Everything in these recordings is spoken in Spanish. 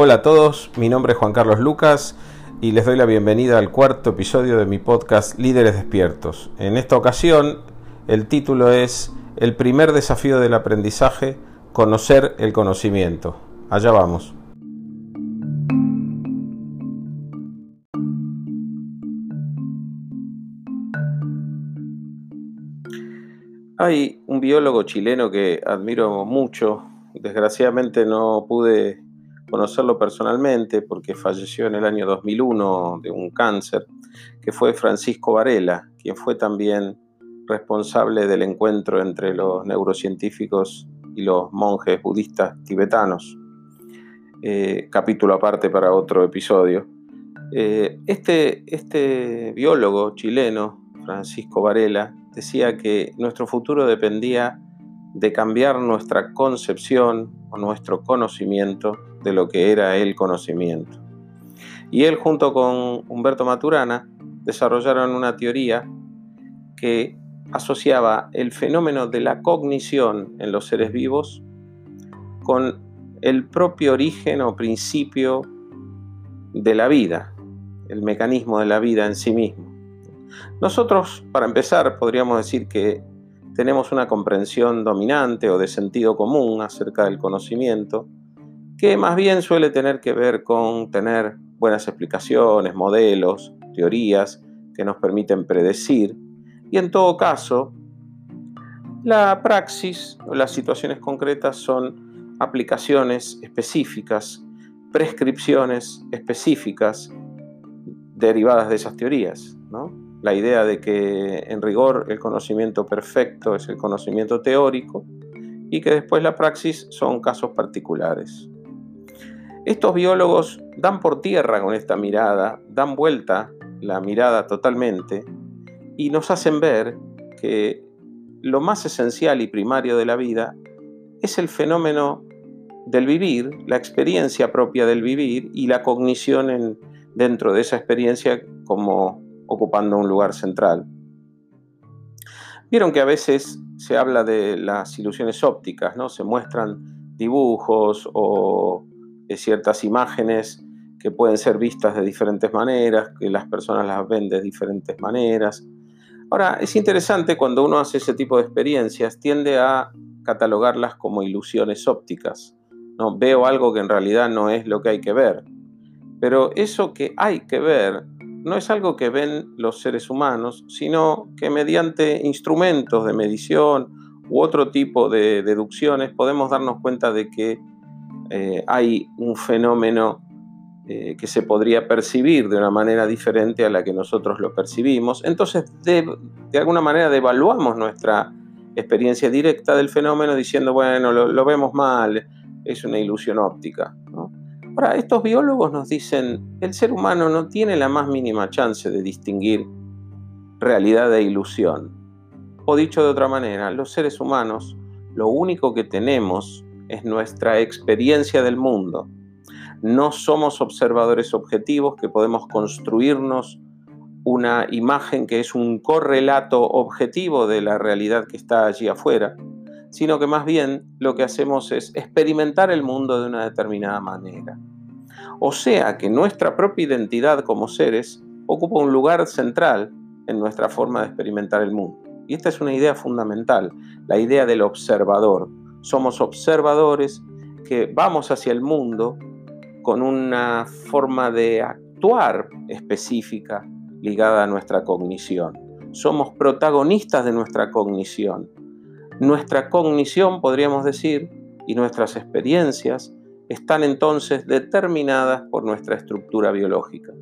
Hola a todos, mi nombre es Juan Carlos Lucas y les doy la bienvenida al cuarto episodio de mi podcast Líderes Despiertos. En esta ocasión el título es El primer desafío del aprendizaje, conocer el conocimiento. Allá vamos. Hay un biólogo chileno que admiro mucho, desgraciadamente no pude conocerlo personalmente porque falleció en el año 2001 de un cáncer, que fue Francisco Varela, quien fue también responsable del encuentro entre los neurocientíficos y los monjes budistas tibetanos. Eh, capítulo aparte para otro episodio. Eh, este, este biólogo chileno, Francisco Varela, decía que nuestro futuro dependía de cambiar nuestra concepción o nuestro conocimiento de lo que era el conocimiento. Y él junto con Humberto Maturana desarrollaron una teoría que asociaba el fenómeno de la cognición en los seres vivos con el propio origen o principio de la vida, el mecanismo de la vida en sí mismo. Nosotros, para empezar, podríamos decir que tenemos una comprensión dominante o de sentido común acerca del conocimiento, que más bien suele tener que ver con tener buenas explicaciones, modelos, teorías que nos permiten predecir. Y en todo caso, la praxis o las situaciones concretas son aplicaciones específicas, prescripciones específicas derivadas de esas teorías. La idea de que en rigor el conocimiento perfecto es el conocimiento teórico y que después la praxis son casos particulares. Estos biólogos dan por tierra con esta mirada, dan vuelta la mirada totalmente y nos hacen ver que lo más esencial y primario de la vida es el fenómeno del vivir, la experiencia propia del vivir y la cognición dentro de esa experiencia como ocupando un lugar central. Vieron que a veces se habla de las ilusiones ópticas, ¿no? Se muestran dibujos o ciertas imágenes que pueden ser vistas de diferentes maneras, que las personas las ven de diferentes maneras. Ahora, es interesante cuando uno hace ese tipo de experiencias, tiende a catalogarlas como ilusiones ópticas. ¿no? Veo algo que en realidad no es lo que hay que ver. Pero eso que hay que ver no es algo que ven los seres humanos, sino que mediante instrumentos de medición u otro tipo de deducciones podemos darnos cuenta de que eh, hay un fenómeno eh, que se podría percibir de una manera diferente a la que nosotros lo percibimos. Entonces, de, alguna manera devaluamos nuestra experiencia directa del fenómeno diciendo, bueno, lo, vemos mal, es una ilusión óptica. Ahora, estos biólogos nos dicen, el ser humano no tiene la más mínima chance de distinguir realidad de ilusión. O dicho de otra manera, los seres humanos lo único que tenemos es nuestra experiencia del mundo. No somos observadores objetivos que podemos construirnos una imagen que es un correlato objetivo de la realidad que está allí afuera, sino que más bien lo que hacemos es experimentar el mundo de una determinada manera. O sea que nuestra propia identidad como seres ocupa un lugar central en nuestra forma de experimentar el mundo. Y esta es una idea fundamental, la idea del observador somos observadores que vamos hacia el mundo con una forma de actuar específica ligada a nuestra cognición. Somos protagonistas de nuestra cognición. Nuestra cognición, podríamos decir, y nuestras experiencias están entonces determinadas por nuestra estructura biológica.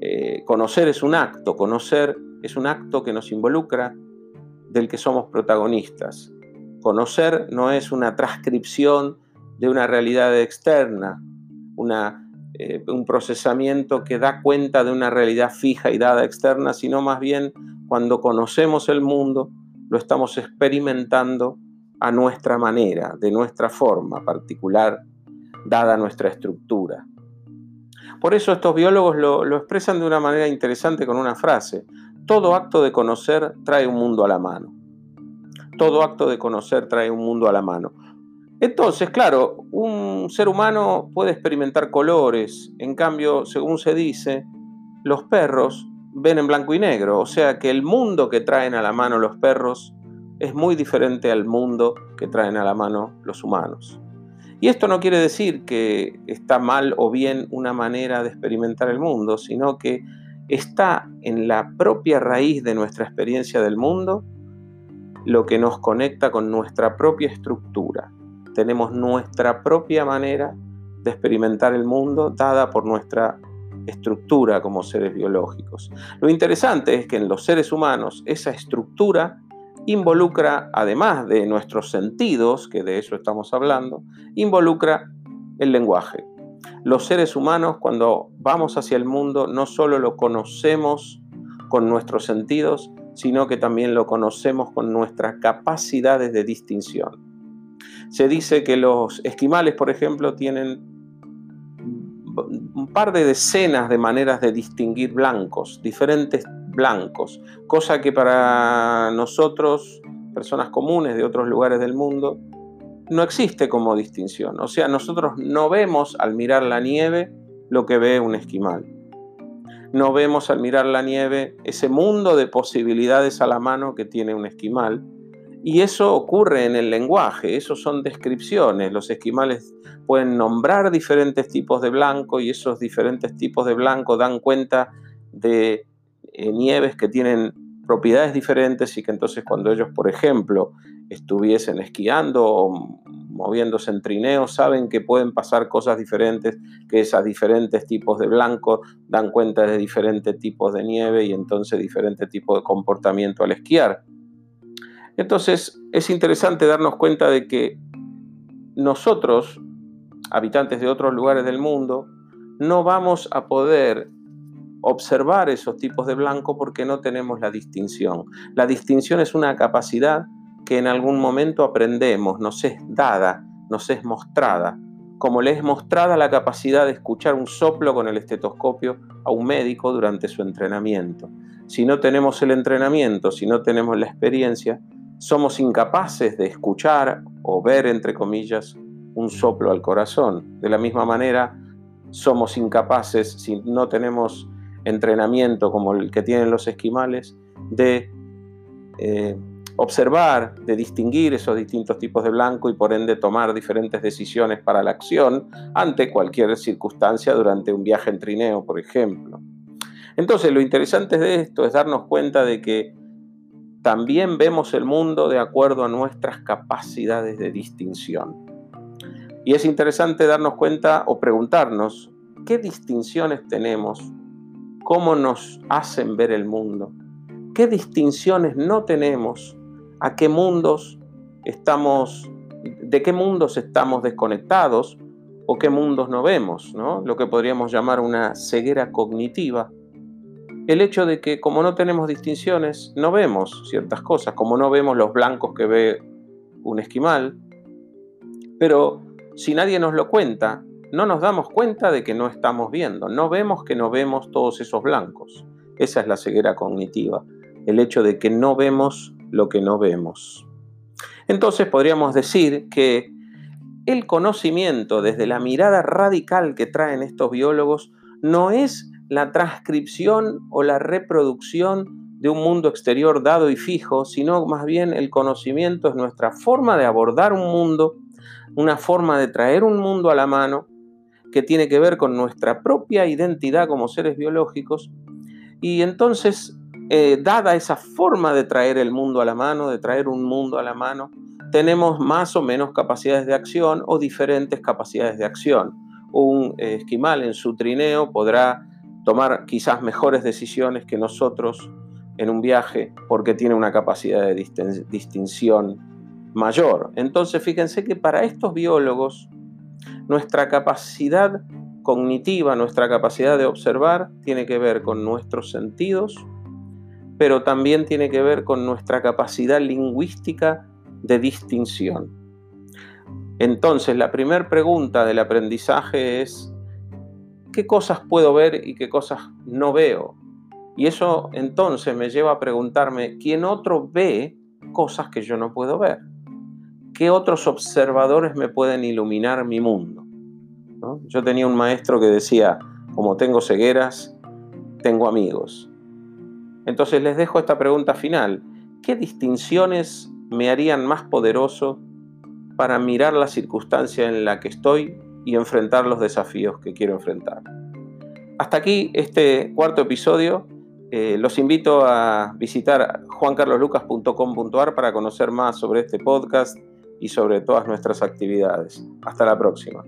Eh, conocer es un acto, conocer es un acto que nos involucra, del que somos protagonistas. Conocer no es una transcripción de una realidad externa, eh, un procesamiento que da cuenta de una realidad fija y dada externa, sino más bien cuando conocemos el mundo, lo estamos experimentando a nuestra manera, de nuestra forma particular, dada nuestra estructura. Por eso estos biólogos lo, expresan de una manera interesante con una frase. Todo acto de conocer trae un mundo a la mano. todo acto de conocer trae un mundo a la mano. Entonces, claro, un ser humano puede experimentar colores, en cambio, según se dice, los perros ven en blanco y negro, o sea que el mundo que traen a la mano los perros es muy diferente al mundo que traen a la mano los humanos. Y esto no quiere decir que está mal o bien una manera de experimentar el mundo, sino que está en la propia raíz de nuestra experiencia del mundo lo que nos conecta con nuestra propia estructura. Tenemos nuestra propia manera de experimentar el mundo dada por nuestra estructura como seres biológicos. Lo interesante es que en los seres humanos esa estructura involucra, además de nuestros sentidos, que de eso estamos hablando, involucra el lenguaje. Los seres humanos cuando vamos hacia el mundo no solo lo conocemos con nuestros sentidos, sino que también lo conocemos con nuestras capacidades de distinción. Se dice que los esquimales, por ejemplo, tienen un par de decenas de maneras de distinguir blancos, diferentes blancos, cosa que para nosotros, personas comunes de otros lugares del mundo, no existe como distinción. O sea, nosotros no vemos al mirar la nieve lo que ve un esquimal. No vemos al mirar la nieve ese mundo de posibilidades a la mano que tiene un esquimal. Y eso ocurre en el lenguaje, eso son descripciones. Los esquimales pueden nombrar diferentes tipos de blanco y esos diferentes tipos de blanco dan cuenta de eh, nieves que tienen propiedades diferentes y que entonces cuando ellos, por ejemplo, estuviesen esquiando o moviéndose en trineo, saben que pueden pasar cosas diferentes, que esos diferentes tipos de blanco dan cuenta de diferentes tipos de nieve y entonces diferentes tipos de comportamiento al esquiar. Entonces es interesante darnos cuenta de que nosotros, habitantes de otros lugares del mundo, no vamos a poder observar esos tipos de blanco porque no tenemos la distinción. La distinción es una capacidad que en algún momento aprendemos, nos es dada, nos es mostrada, como le es mostrada la capacidad de escuchar un soplo con el estetoscopio a un médico durante su entrenamiento. Si no tenemos el entrenamiento, si no tenemos la experiencia, somos incapaces de escuchar o ver, entre comillas, un soplo al corazón. De la misma manera, somos incapaces, si no tenemos entrenamiento como el que tienen los esquimales, de eh, observar, de distinguir esos distintos tipos de blanco y por ende tomar diferentes decisiones para la acción ante cualquier circunstancia durante un viaje en trineo, por ejemplo. Entonces, lo interesante de esto es darnos cuenta de que también vemos el mundo de acuerdo a nuestras capacidades de distinción. Y es interesante darnos cuenta o preguntarnos qué distinciones tenemos cómo nos hacen ver el mundo, qué distinciones no tenemos, a qué mundos estamos, de qué mundos estamos desconectados o qué mundos no vemos, lo que podríamos llamar una ceguera cognitiva. El hecho de que como no tenemos distinciones, no vemos ciertas cosas, como no vemos los blancos que ve un esquimal, pero si nadie nos lo cuenta, no nos damos cuenta de que no estamos viendo, no vemos que no vemos todos esos blancos. Esa es la ceguera cognitiva, el hecho de que no vemos lo que no vemos. Entonces podríamos decir que el conocimiento desde la mirada radical que traen estos biólogos no es la transcripción o la reproducción de un mundo exterior dado y fijo, sino más bien el conocimiento es nuestra forma de abordar un mundo, una forma de traer un mundo a la mano que tiene que ver con nuestra propia identidad como seres biológicos. Y entonces, eh, dada esa forma de traer el mundo a la mano, de traer un mundo a la mano, tenemos más o menos capacidades de acción o diferentes capacidades de acción. Un eh, esquimal en su trineo podrá tomar quizás mejores decisiones que nosotros en un viaje porque tiene una capacidad de distinción mayor. Entonces, fíjense que para estos biólogos, nuestra capacidad cognitiva, nuestra capacidad de observar, tiene que ver con nuestros sentidos, pero también tiene que ver con nuestra capacidad lingüística de distinción. Entonces, la primera pregunta del aprendizaje es, ¿qué cosas puedo ver y qué cosas no veo? Y eso entonces me lleva a preguntarme, ¿quién otro ve cosas que yo no puedo ver? ¿Qué otros observadores me pueden iluminar mi mundo? Yo tenía un maestro que decía, como tengo cegueras, tengo amigos. Entonces les dejo esta pregunta final. ¿Qué distinciones me harían más poderoso para mirar la circunstancia en la que estoy y enfrentar los desafíos que quiero enfrentar? Hasta aquí este cuarto episodio. Eh, los invito a visitar juancarloslucas.com.ar para conocer más sobre este podcast y sobre todas nuestras actividades. Hasta la próxima.